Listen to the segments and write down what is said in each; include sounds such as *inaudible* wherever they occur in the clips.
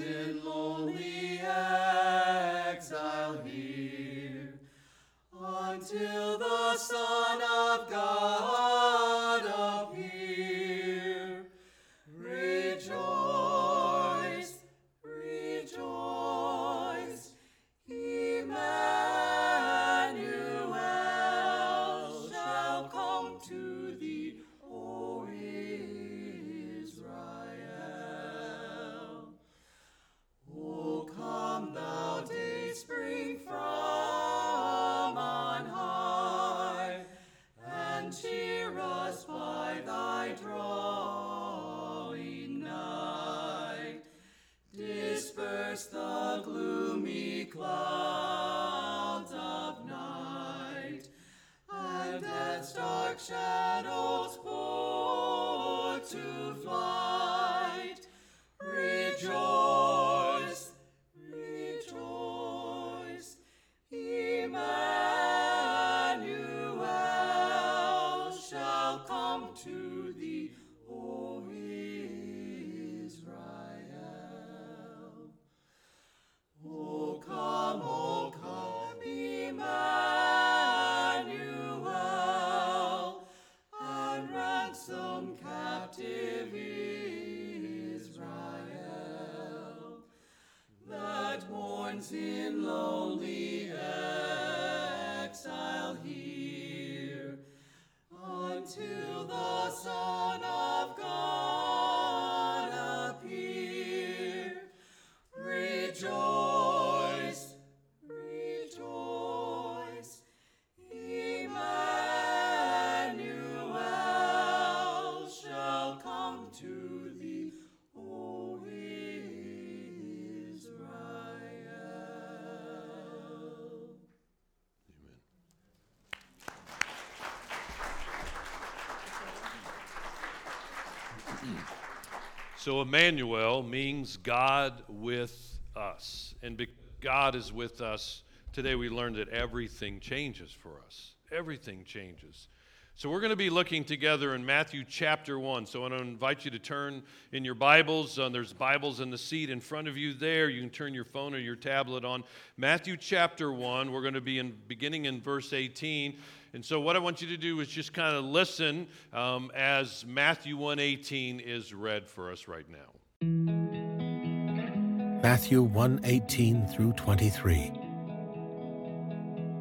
in lonely to thee, O Israel. So Emmanuel means God with us. And God is with us, today we learned that everything changes for us. Everything changes. So we're going to be looking together in Matthew chapter 1. So I want to invite you to turn in your Bibles. Uh, there's Bibles in the seat in front of you there. You can turn your phone or your tablet on. Matthew chapter 1. We're going to be in, beginning in verse 18. And so what I want you to do is just kind of listen um, as Matthew 1:18 is read for us right now. Matthew 1:18 through 23.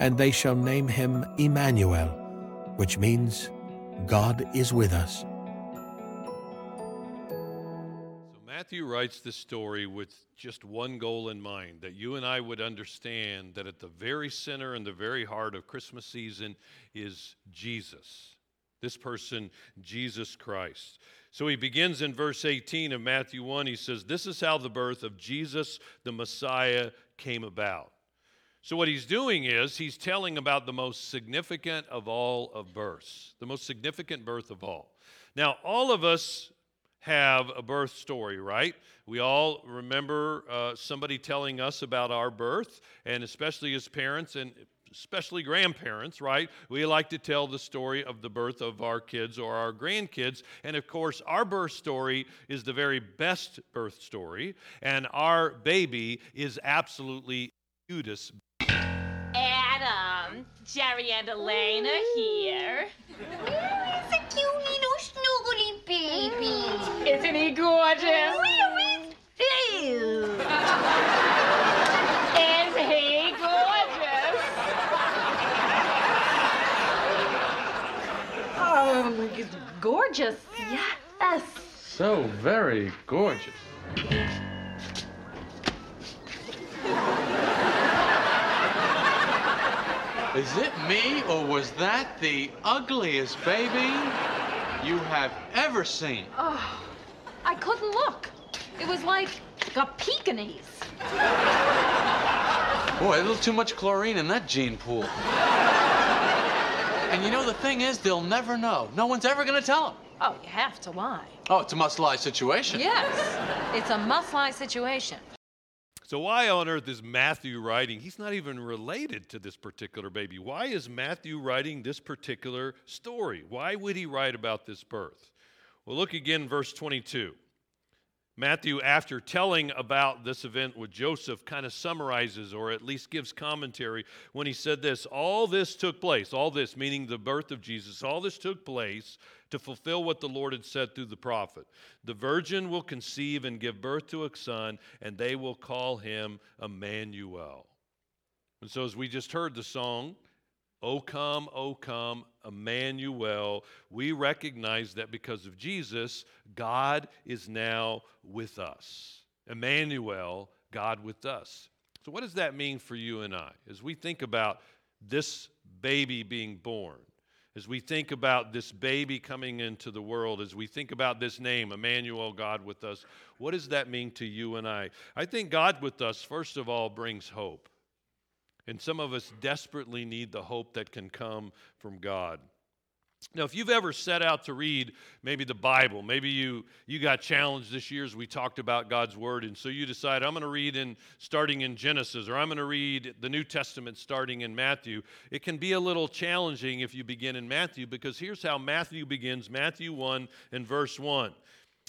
and they shall name him Emmanuel, which means God is with us. So Matthew writes this story with just one goal in mind that you and I would understand that at the very center and the very heart of Christmas season is Jesus. This person, Jesus Christ. So he begins in verse 18 of Matthew 1. He says, This is how the birth of Jesus, the Messiah, came about. So, what he's doing is he's telling about the most significant of all of births, the most significant birth of all. Now, all of us have a birth story, right? We all remember uh, somebody telling us about our birth, and especially as parents and especially grandparents, right? We like to tell the story of the birth of our kids or our grandkids. And of course, our birth story is the very best birth story, and our baby is absolutely cutest Adam. Um, Jerry and Elaine are here. He's a cute little snuggly baby? Mm. Isn't he gorgeous? Where is Ew. he gorgeous? Um, gorgeous, yes. So very gorgeous. Is it me, or was that the ugliest baby you have ever seen? Oh, I couldn't look. It was like a Pekingese. Boy, a little too much chlorine in that gene pool. and you know, the thing is, they'll never know. No one's ever gonna tell them. Oh, you have to lie. Oh, it's a must lie situation. Yes, it's a must lie situation. So, why on earth is Matthew writing? He's not even related to this particular baby. Why is Matthew writing this particular story? Why would he write about this birth? Well, look again, verse 22. Matthew, after telling about this event with Joseph, kind of summarizes or at least gives commentary when he said this All this took place, all this, meaning the birth of Jesus, all this took place to fulfill what the Lord had said through the prophet. The virgin will conceive and give birth to a son, and they will call him Emmanuel. And so, as we just heard the song, O come, O come, Emmanuel, we recognize that because of Jesus, God is now with us. Emmanuel, God with us. So, what does that mean for you and I as we think about this baby being born? As we think about this baby coming into the world, as we think about this name, Emmanuel, God with us, what does that mean to you and I? I think God with us, first of all, brings hope. And some of us desperately need the hope that can come from God. Now, if you've ever set out to read maybe the Bible, maybe you, you got challenged this year as we talked about God's Word, and so you decide, I'm going to read in starting in Genesis, or I'm going to read the New Testament starting in Matthew. It can be a little challenging if you begin in Matthew, because here's how Matthew begins Matthew 1 and verse 1. It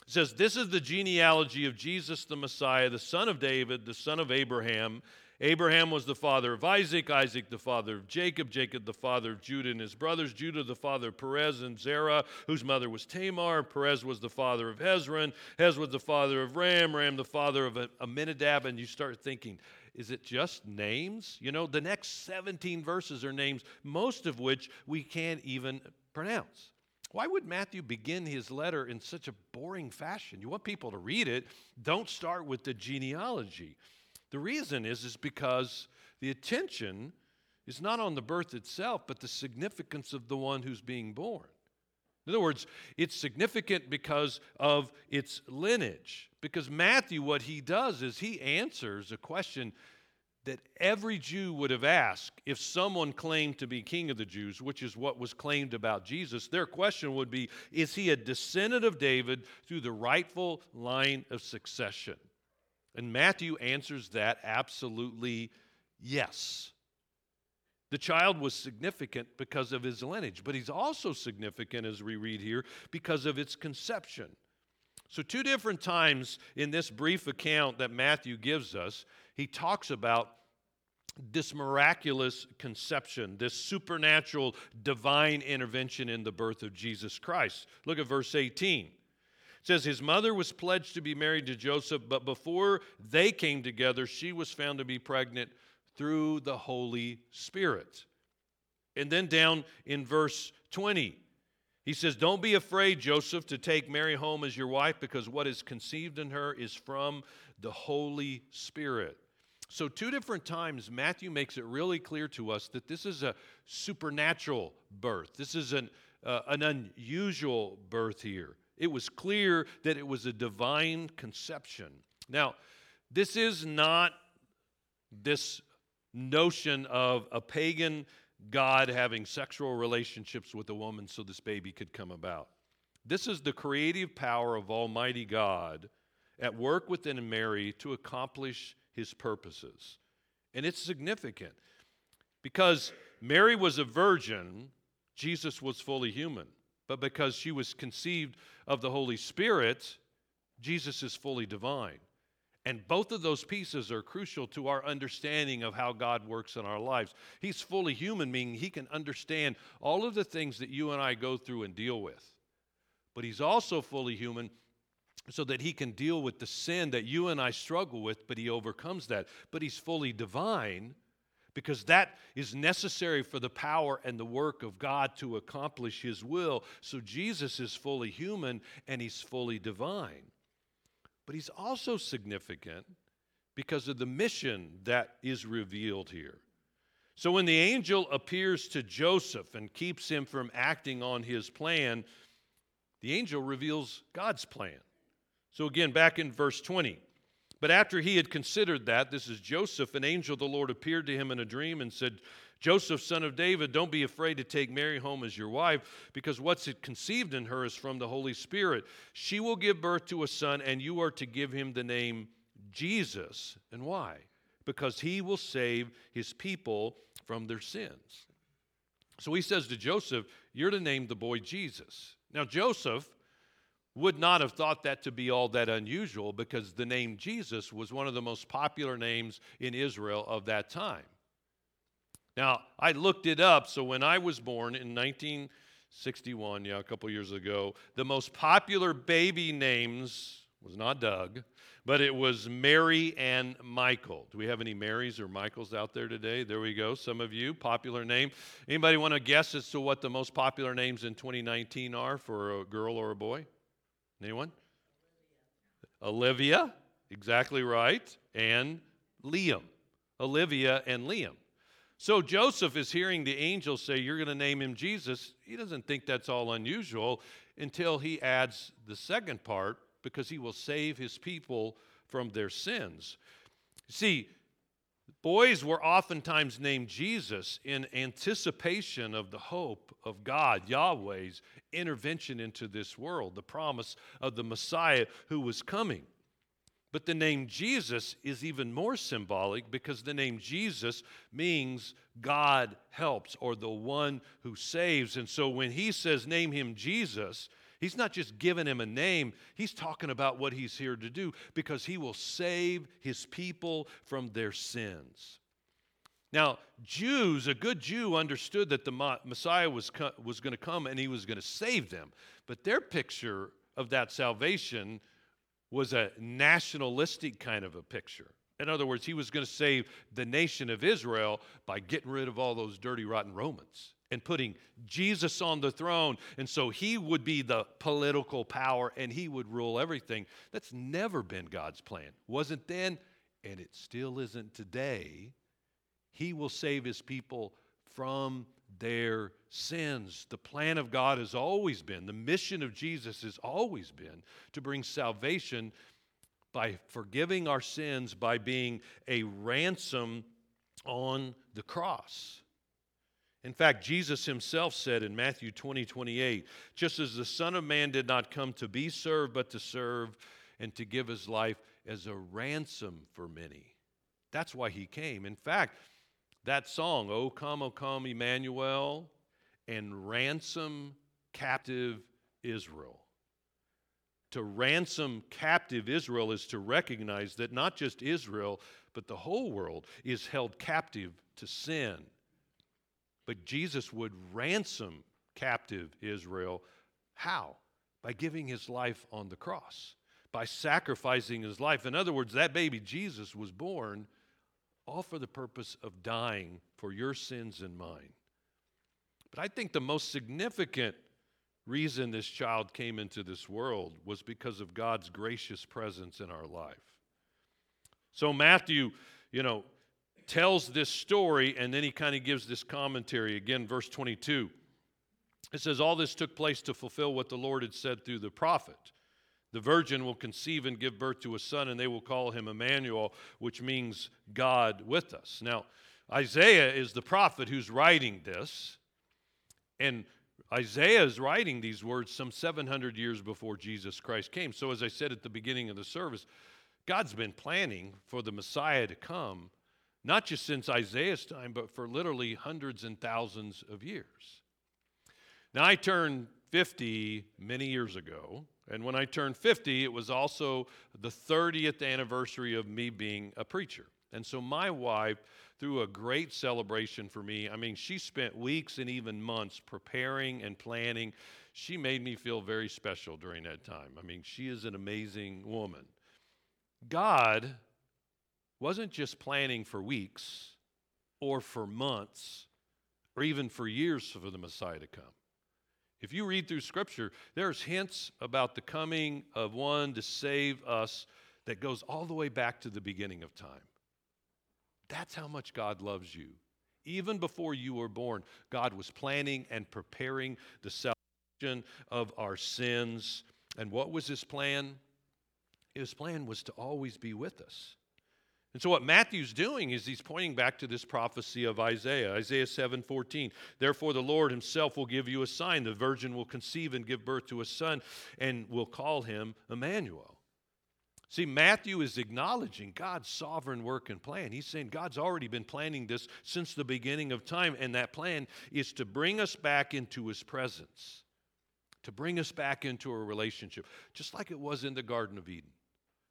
says, This is the genealogy of Jesus the Messiah, the son of David, the son of Abraham. Abraham was the father of Isaac, Isaac the father of Jacob, Jacob the father of Judah and his brothers, Judah the father of Perez and Zerah, whose mother was Tamar. Perez was the father of Hezron, Hez was the father of Ram, Ram the father of Amminadab. And you start thinking, is it just names? You know, the next 17 verses are names, most of which we can't even pronounce. Why would Matthew begin his letter in such a boring fashion? You want people to read it, don't start with the genealogy. The reason is, is because the attention is not on the birth itself, but the significance of the one who's being born. In other words, it's significant because of its lineage. Because Matthew, what he does is he answers a question that every Jew would have asked if someone claimed to be king of the Jews, which is what was claimed about Jesus. Their question would be Is he a descendant of David through the rightful line of succession? And Matthew answers that absolutely yes. The child was significant because of his lineage, but he's also significant, as we read here, because of its conception. So, two different times in this brief account that Matthew gives us, he talks about this miraculous conception, this supernatural divine intervention in the birth of Jesus Christ. Look at verse 18 says his mother was pledged to be married to Joseph, but before they came together, she was found to be pregnant through the Holy Spirit. And then down in verse 20, he says, Don't be afraid, Joseph, to take Mary home as your wife, because what is conceived in her is from the Holy Spirit. So, two different times, Matthew makes it really clear to us that this is a supernatural birth. This is an, uh, an unusual birth here. It was clear that it was a divine conception. Now, this is not this notion of a pagan God having sexual relationships with a woman so this baby could come about. This is the creative power of Almighty God at work within Mary to accomplish his purposes. And it's significant because Mary was a virgin, Jesus was fully human. But because she was conceived of the Holy Spirit, Jesus is fully divine. And both of those pieces are crucial to our understanding of how God works in our lives. He's fully human, meaning he can understand all of the things that you and I go through and deal with. But he's also fully human so that he can deal with the sin that you and I struggle with, but he overcomes that. But he's fully divine because that is necessary for the power and the work of God to accomplish His will. So Jesus is fully human and He's fully divine. But He's also significant because of the mission that is revealed here. So when the angel appears to Joseph and keeps him from acting on his plan, the angel reveals God's plan. So again, back in verse 20. But after he had considered that, this is Joseph, an angel of the Lord appeared to him in a dream and said, Joseph, son of David, don't be afraid to take Mary home as your wife, because what's conceived in her is from the Holy Spirit. She will give birth to a son, and you are to give him the name Jesus. And why? Because he will save his people from their sins. So he says to Joseph, You're to name the boy Jesus. Now, Joseph would not have thought that to be all that unusual because the name Jesus was one of the most popular names in Israel of that time. Now, I looked it up, so when I was born in 1961, yeah, a couple years ago, the most popular baby names was not Doug, but it was Mary and Michael. Do we have any Marys or Michaels out there today? There we go. Some of you, popular name. Anybody want to guess as to what the most popular names in 2019 are for a girl or a boy? Anyone? Olivia, exactly right, and Liam. Olivia and Liam. So Joseph is hearing the angel say, You're going to name him Jesus. He doesn't think that's all unusual until he adds the second part because he will save his people from their sins. See, boys were oftentimes named Jesus in anticipation of the hope of God, Yahweh's intervention into this world, the promise of the Messiah who was coming. But the name Jesus is even more symbolic because the name Jesus means God helps or the one who saves. And so when he says, name him Jesus, He's not just giving him a name, he's talking about what he's here to do because he will save his people from their sins. Now, Jews, a good Jew understood that the Messiah was, co- was going to come and he was going to save them. But their picture of that salvation was a nationalistic kind of a picture. In other words, he was going to save the nation of Israel by getting rid of all those dirty, rotten Romans and putting Jesus on the throne. And so he would be the political power and he would rule everything. That's never been God's plan. Wasn't then, and it still isn't today. He will save his people from their sins. The plan of God has always been, the mission of Jesus has always been to bring salvation by forgiving our sins by being a ransom on the cross. In fact, Jesus himself said in Matthew 20, 28, just as the Son of Man did not come to be served, but to serve and to give his life as a ransom for many. That's why he came. In fact, that song, O come, O come, Emmanuel, and ransom captive Israel. To ransom captive Israel is to recognize that not just Israel, but the whole world is held captive to sin but Jesus would ransom captive Israel. How? By giving his life on the cross, by sacrificing his life. In other words, that baby Jesus was born all for the purpose of dying for your sins and mine. But I think the most significant reason this child came into this world was because of God's gracious presence in our life. So, Matthew, you know, tells this story and then he kind of gives this commentary. Again, verse 22. It says, All this took place to fulfill what the Lord had said through the prophet. The virgin will conceive and give birth to a son, and they will call him Emmanuel, which means God with us. Now, Isaiah is the prophet who's writing this, and Isaiah is writing these words some 700 years before Jesus Christ came. So, as I said at the beginning of the service, God's been planning for the Messiah to come not just since Isaiah's time, but for literally hundreds and thousands of years. Now, I turned 50 many years ago, and when I turned 50, it was also the 30th anniversary of me being a preacher. And so my wife threw a great celebration for me. I mean, she spent weeks and even months preparing and planning. She made me feel very special during that time. I mean, she is an amazing woman. God wasn't just planning for weeks, or for months or even for years for the Messiah to come. If you read through Scripture, there's hints about the coming of one to save us that goes all the way back to the beginning of time. That's how much God loves you. Even before you were born, God was planning and preparing the salvation of our sins. And what was his plan? His plan was to always be with us. And so what Matthew's doing is he's pointing back to this prophecy of Isaiah, Isaiah 7:14. Therefore the Lord himself will give you a sign the virgin will conceive and give birth to a son and will call him Emmanuel. See, Matthew is acknowledging God's sovereign work and plan. He's saying God's already been planning this since the beginning of time, and that plan is to bring us back into his presence, to bring us back into a relationship, just like it was in the Garden of Eden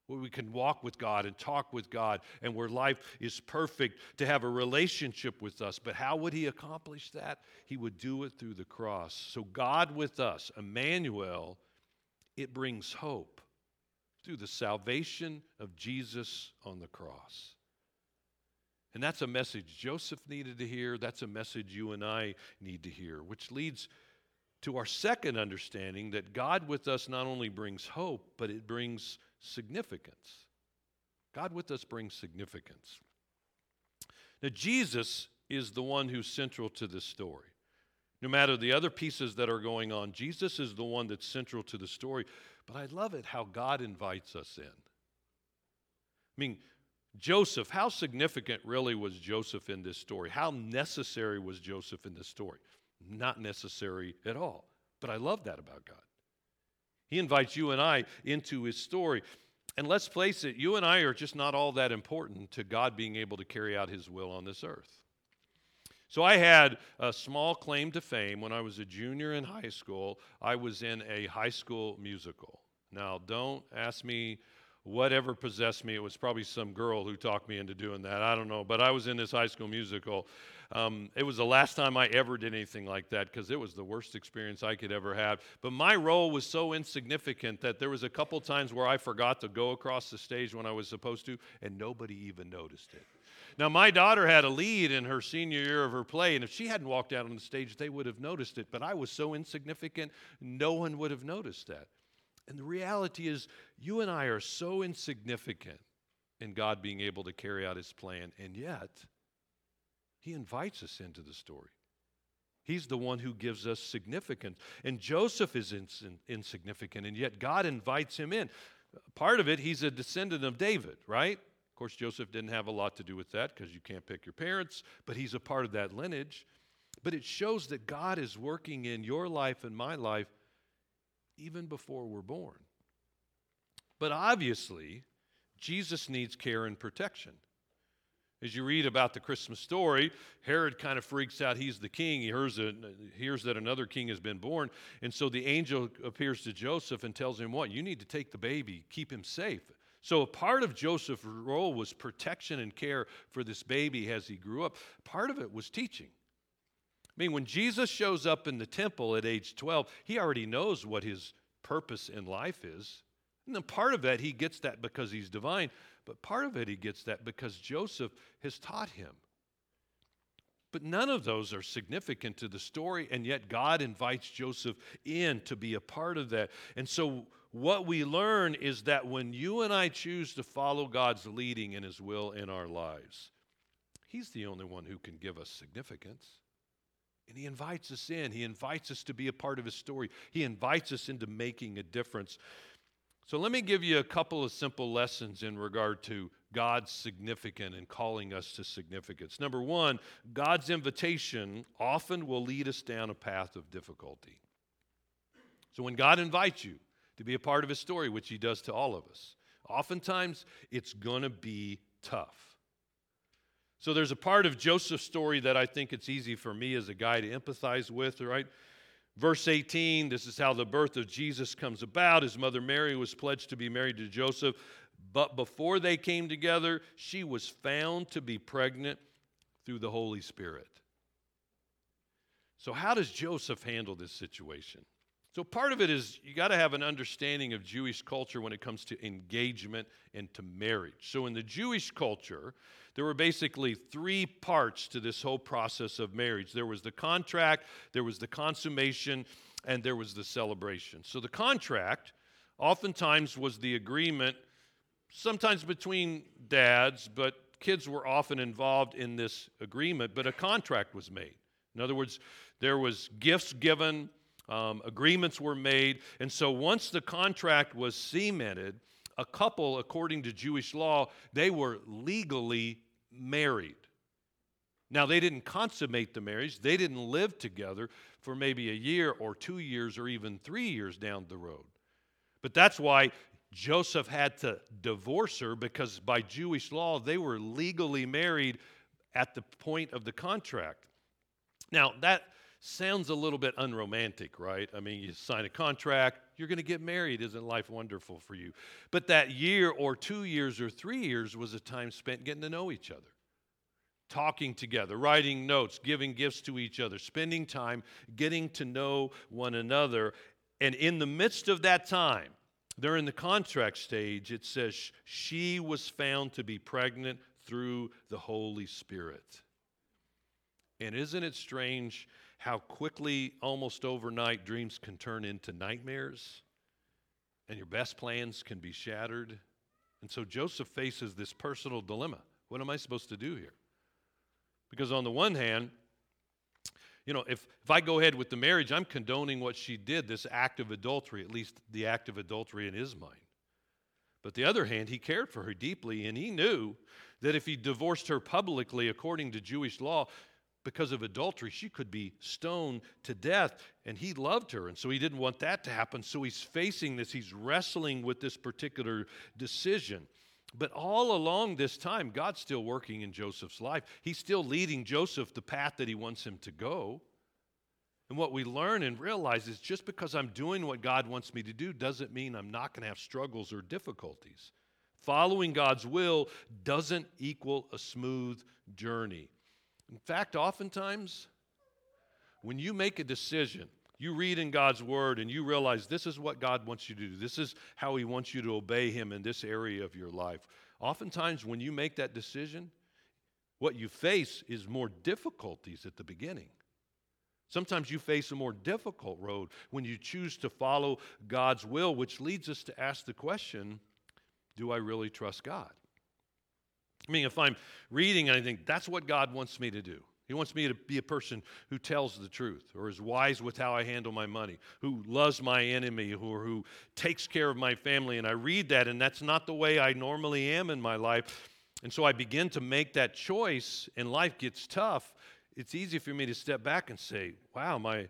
where we can walk with God and talk with God and where life is perfect to have a relationship with us. But how would He accomplish that? He would do it through the cross. So, God with us, Emmanuel, it brings hope through the salvation of Jesus on the cross. And that's a message Joseph needed to hear. That's a message you and I need to hear, which leads to our second understanding that God with us not only brings hope, but it brings significance. God with us brings significance. Now, Jesus is the one who's central to this story. No matter the other pieces that are going on, Jesus is the one that's central to the story. But I love it how God invites us in. I mean, Joseph, how significant really was Joseph in this story? How necessary was Joseph in this story? Not necessary at all. But I love that about God. He invites you and I into his story. And let's face it, you and I are just not all that important to God being able to carry out his will on this earth. So I had a small claim to fame when I was a junior in high school. I was in a high school musical. Now, don't ask me whatever possessed me. It was probably some girl who talked me into doing that. I don't know. But I was in this high school musical. Um, it was the last time I ever did anything like that because it was the worst experience I could ever have. But my role was so insignificant that there was a couple times where I forgot to go across the stage when I was supposed to, and nobody even noticed it. Now, my daughter had a lead in her senior year of her play, and if she hadn't walked out on the stage, they would have noticed it. But I was so insignificant, no one would have noticed that. And the reality is, you and I are so insignificant in God being able to carry out his plan, and yet, he invites us into the story. He's the one who gives us significance. And Joseph is ins- insignificant, and yet God invites him in. Part of it, he's a descendant of David, right? Of course, Joseph didn't have a lot to do with that because you can't pick your parents, but he's a part of that lineage. But it shows that God is working in your life and my life even before we're born. But obviously, Jesus needs care and protection. As you read about the Christmas story, Herod kind of freaks out. He's the king. He hears, a, hears that another king has been born. And so the angel appears to Joseph and tells him, What? You need to take the baby, keep him safe. So, a part of Joseph's role was protection and care for this baby as he grew up. Part of it was teaching. I mean, when Jesus shows up in the temple at age 12, he already knows what his purpose in life is. And then part of that, he gets that because he's divine, but part of it, he gets that because Joseph has taught him. But none of those are significant to the story, and yet God invites Joseph in to be a part of that. And so, what we learn is that when you and I choose to follow God's leading and His will in our lives, He's the only one who can give us significance. And he invites us in. He invites us to be a part of his story. He invites us into making a difference. So, let me give you a couple of simple lessons in regard to God's significant and calling us to significance. Number one, God's invitation often will lead us down a path of difficulty. So, when God invites you to be a part of his story, which he does to all of us, oftentimes it's going to be tough. So there's a part of Joseph's story that I think it's easy for me as a guy to empathize with, right? Verse 18, this is how the birth of Jesus comes about. His mother Mary was pledged to be married to Joseph, but before they came together, she was found to be pregnant through the Holy Spirit. So, how does Joseph handle this situation? So part of it is you got to have an understanding of Jewish culture when it comes to engagement and to marriage. So in the Jewish culture, there were basically three parts to this whole process of marriage there was the contract, there was the consummation, and there was the celebration. So the contract oftentimes was the agreement, sometimes between dads, but kids were often involved in this agreement, but a contract was made. In other words, there was gifts given, um, agreements were made, and so once the contract was cemented, a couple, according to Jewish law, they were legally married. Now, they didn't consummate the marriage, they didn't live together for maybe a year or two years or even three years down the road. But that's why Joseph had to divorce her because by Jewish law, they were legally married at the point of the contract. Now, that sounds a little bit unromantic, right? I mean, you sign a contract, you're going to get married. Isn't life wonderful for you? But that year or two years or three years was a time spent getting to know each other, talking together, writing notes, giving gifts to each other, spending time getting to know one another. And in the midst of that time, there in the contract stage, it says she was found to be pregnant through the Holy Spirit. And isn't it strange how quickly, almost overnight, dreams can turn into nightmares and your best plans can be shattered? And so Joseph faces this personal dilemma. What am I supposed to do here? Because on the one hand, you know, if, if I go ahead with the marriage, I'm condoning what she did, this act of adultery, at least the act of adultery in his mind. But the other hand, he cared for her deeply, and he knew that if he divorced her publicly according to Jewish law, because of adultery, she could be stoned to death. And he loved her. And so he didn't want that to happen. So he's facing this, he's wrestling with this particular decision. But all along this time, God's still working in Joseph's life. He's still leading Joseph the path that he wants him to go. And what we learn and realize is just because I'm doing what God wants me to do doesn't mean I'm not going to have struggles or difficulties. Following God's will doesn't equal a smooth journey. In fact, oftentimes, when you make a decision, you read in God's word and you realize this is what God wants you to do. This is how He wants you to obey Him in this area of your life. Oftentimes, when you make that decision, what you face is more difficulties at the beginning. Sometimes you face a more difficult road when you choose to follow God's will, which leads us to ask the question do I really trust God? I mean, if I'm reading and I think that's what God wants me to do, He wants me to be a person who tells the truth or is wise with how I handle my money, who loves my enemy, or who takes care of my family. And I read that, and that's not the way I normally am in my life. And so I begin to make that choice, and life gets tough. It's easy for me to step back and say, wow, my, is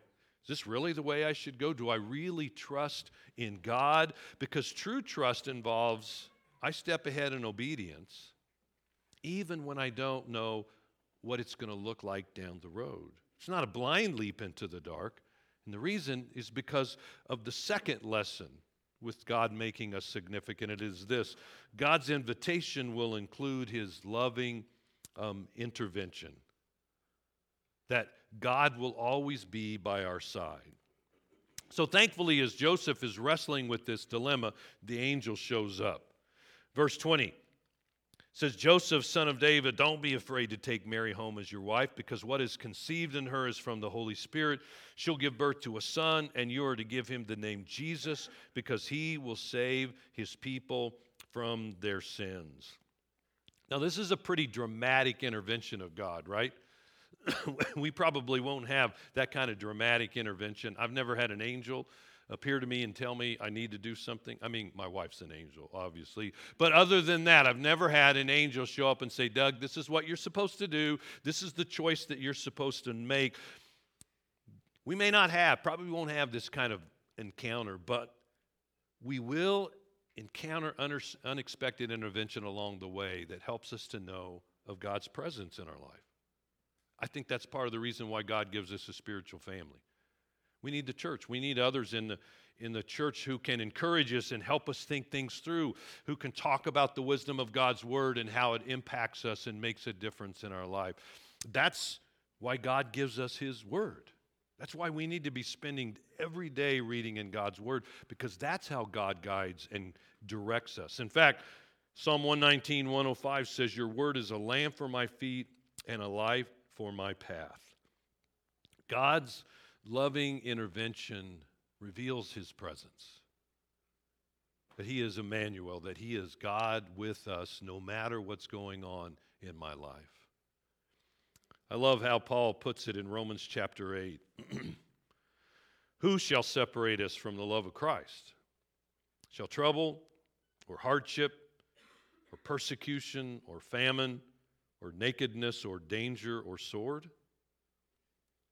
this really the way I should go? Do I really trust in God? Because true trust involves I step ahead in obedience even when I don't know what it's going to look like down the road. It's not a blind leap into the dark. And the reason is because of the second lesson with God making us significant. It is this God's invitation will include his loving um, intervention, that God will always be by our side. So, thankfully, as Joseph is wrestling with this dilemma, the angel shows up. Verse 20 says Joseph, son of David, don't be afraid to take Mary home as your wife, because what is conceived in her is from the Holy Spirit. She'll give birth to a son, and you are to give him the name Jesus, because he will save his people from their sins. Now, this is a pretty dramatic intervention of God, right? *coughs* we probably won't have that kind of dramatic intervention. I've never had an angel appear to me and tell me I need to do something. I mean, my wife's an angel, obviously. But other than that, I've never had an angel show up and say, Doug, this is what you're supposed to do. This is the choice that you're supposed to make. We may not have, probably won't have this kind of encounter, but we will encounter unexpected intervention along the way that helps us to know of God's presence in our life. I think that's part of the reason why God gives us a spiritual family. We need the church. We need others in the, in the church who can encourage us and help us think things through, who can talk about the wisdom of God's word and how it impacts us and makes a difference in our life. That's why God gives us his word. That's why we need to be spending every day reading in God's Word because that's how God guides and directs us. In fact, Psalm 119, 105 says, Your Word is a lamp for my feet and a light for my path. God's loving intervention reveals His presence. That He is Emmanuel, that He is God with us no matter what's going on in my life. I love how Paul puts it in Romans chapter 8. *clears throat* Who shall separate us from the love of Christ? Shall trouble or hardship or persecution or famine or nakedness or danger or sword?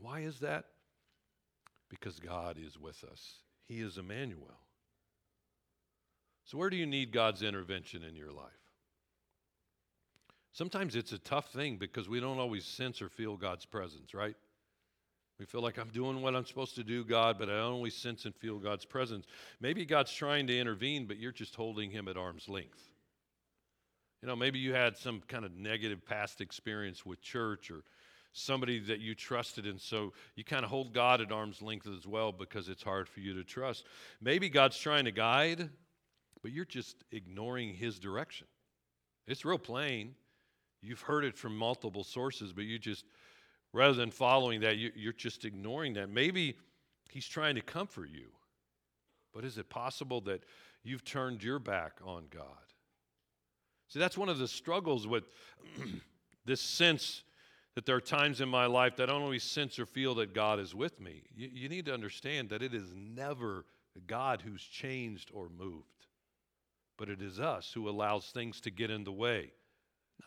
Why is that? Because God is with us, He is Emmanuel. So, where do you need God's intervention in your life? Sometimes it's a tough thing because we don't always sense or feel God's presence, right? We feel like I'm doing what I'm supposed to do, God, but I don't always sense and feel God's presence. Maybe God's trying to intervene, but you're just holding Him at arm's length. You know, maybe you had some kind of negative past experience with church or somebody that you trusted, and so you kind of hold God at arm's length as well because it's hard for you to trust. Maybe God's trying to guide, but you're just ignoring his direction. It's real plain. You've heard it from multiple sources, but you just, rather than following that, you, are just ignoring that. Maybe he's trying to comfort you, but is it possible that you've turned your back on God? See, that's one of the struggles with *clears throat* this sense that there are times in my life that I don't always sense or feel that God is with me. You, you need to understand that it is never God who's changed or moved but it is us who allows things to get in the way.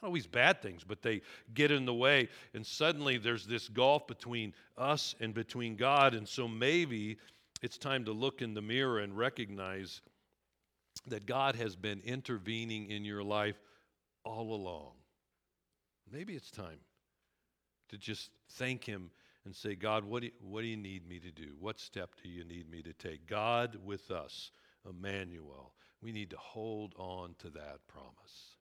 Not always bad things, but they get in the way, and suddenly there's this gulf between us and between God. And so maybe it's time to look in the mirror and recognize that God has been intervening in your life all along. Maybe it's time to just thank Him and say, God, what do, you, what do you need me to do? What step do you need me to take? God with us, Emmanuel. We need to hold on to that promise.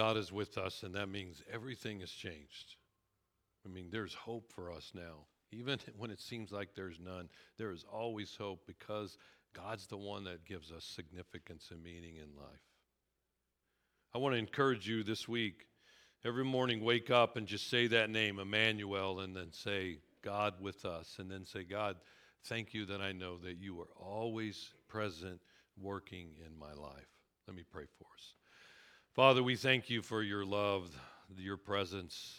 God is with us, and that means everything has changed. I mean, there's hope for us now. Even *laughs* when it seems like there's none, there is always hope because God's the one that gives us significance and meaning in life. I want to encourage you this week. Every morning, wake up and just say that name, Emmanuel, and then say, God with us. And then say, God, thank you that I know that you are always present, working in my life. Let me pray for us. Father, we thank you for your love, your presence.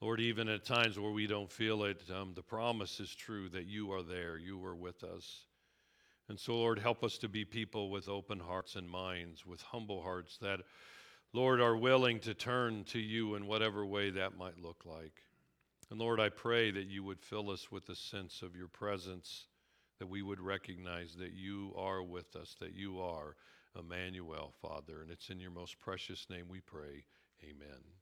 Lord, even at times where we don't feel it, um, the promise is true that you are there, you are with us. And so, Lord, help us to be people with open hearts and minds, with humble hearts that, Lord, are willing to turn to you in whatever way that might look like. And Lord, I pray that you would fill us with a sense of your presence, that we would recognize that you are with us, that you are Emmanuel, Father. And it's in your most precious name we pray. Amen.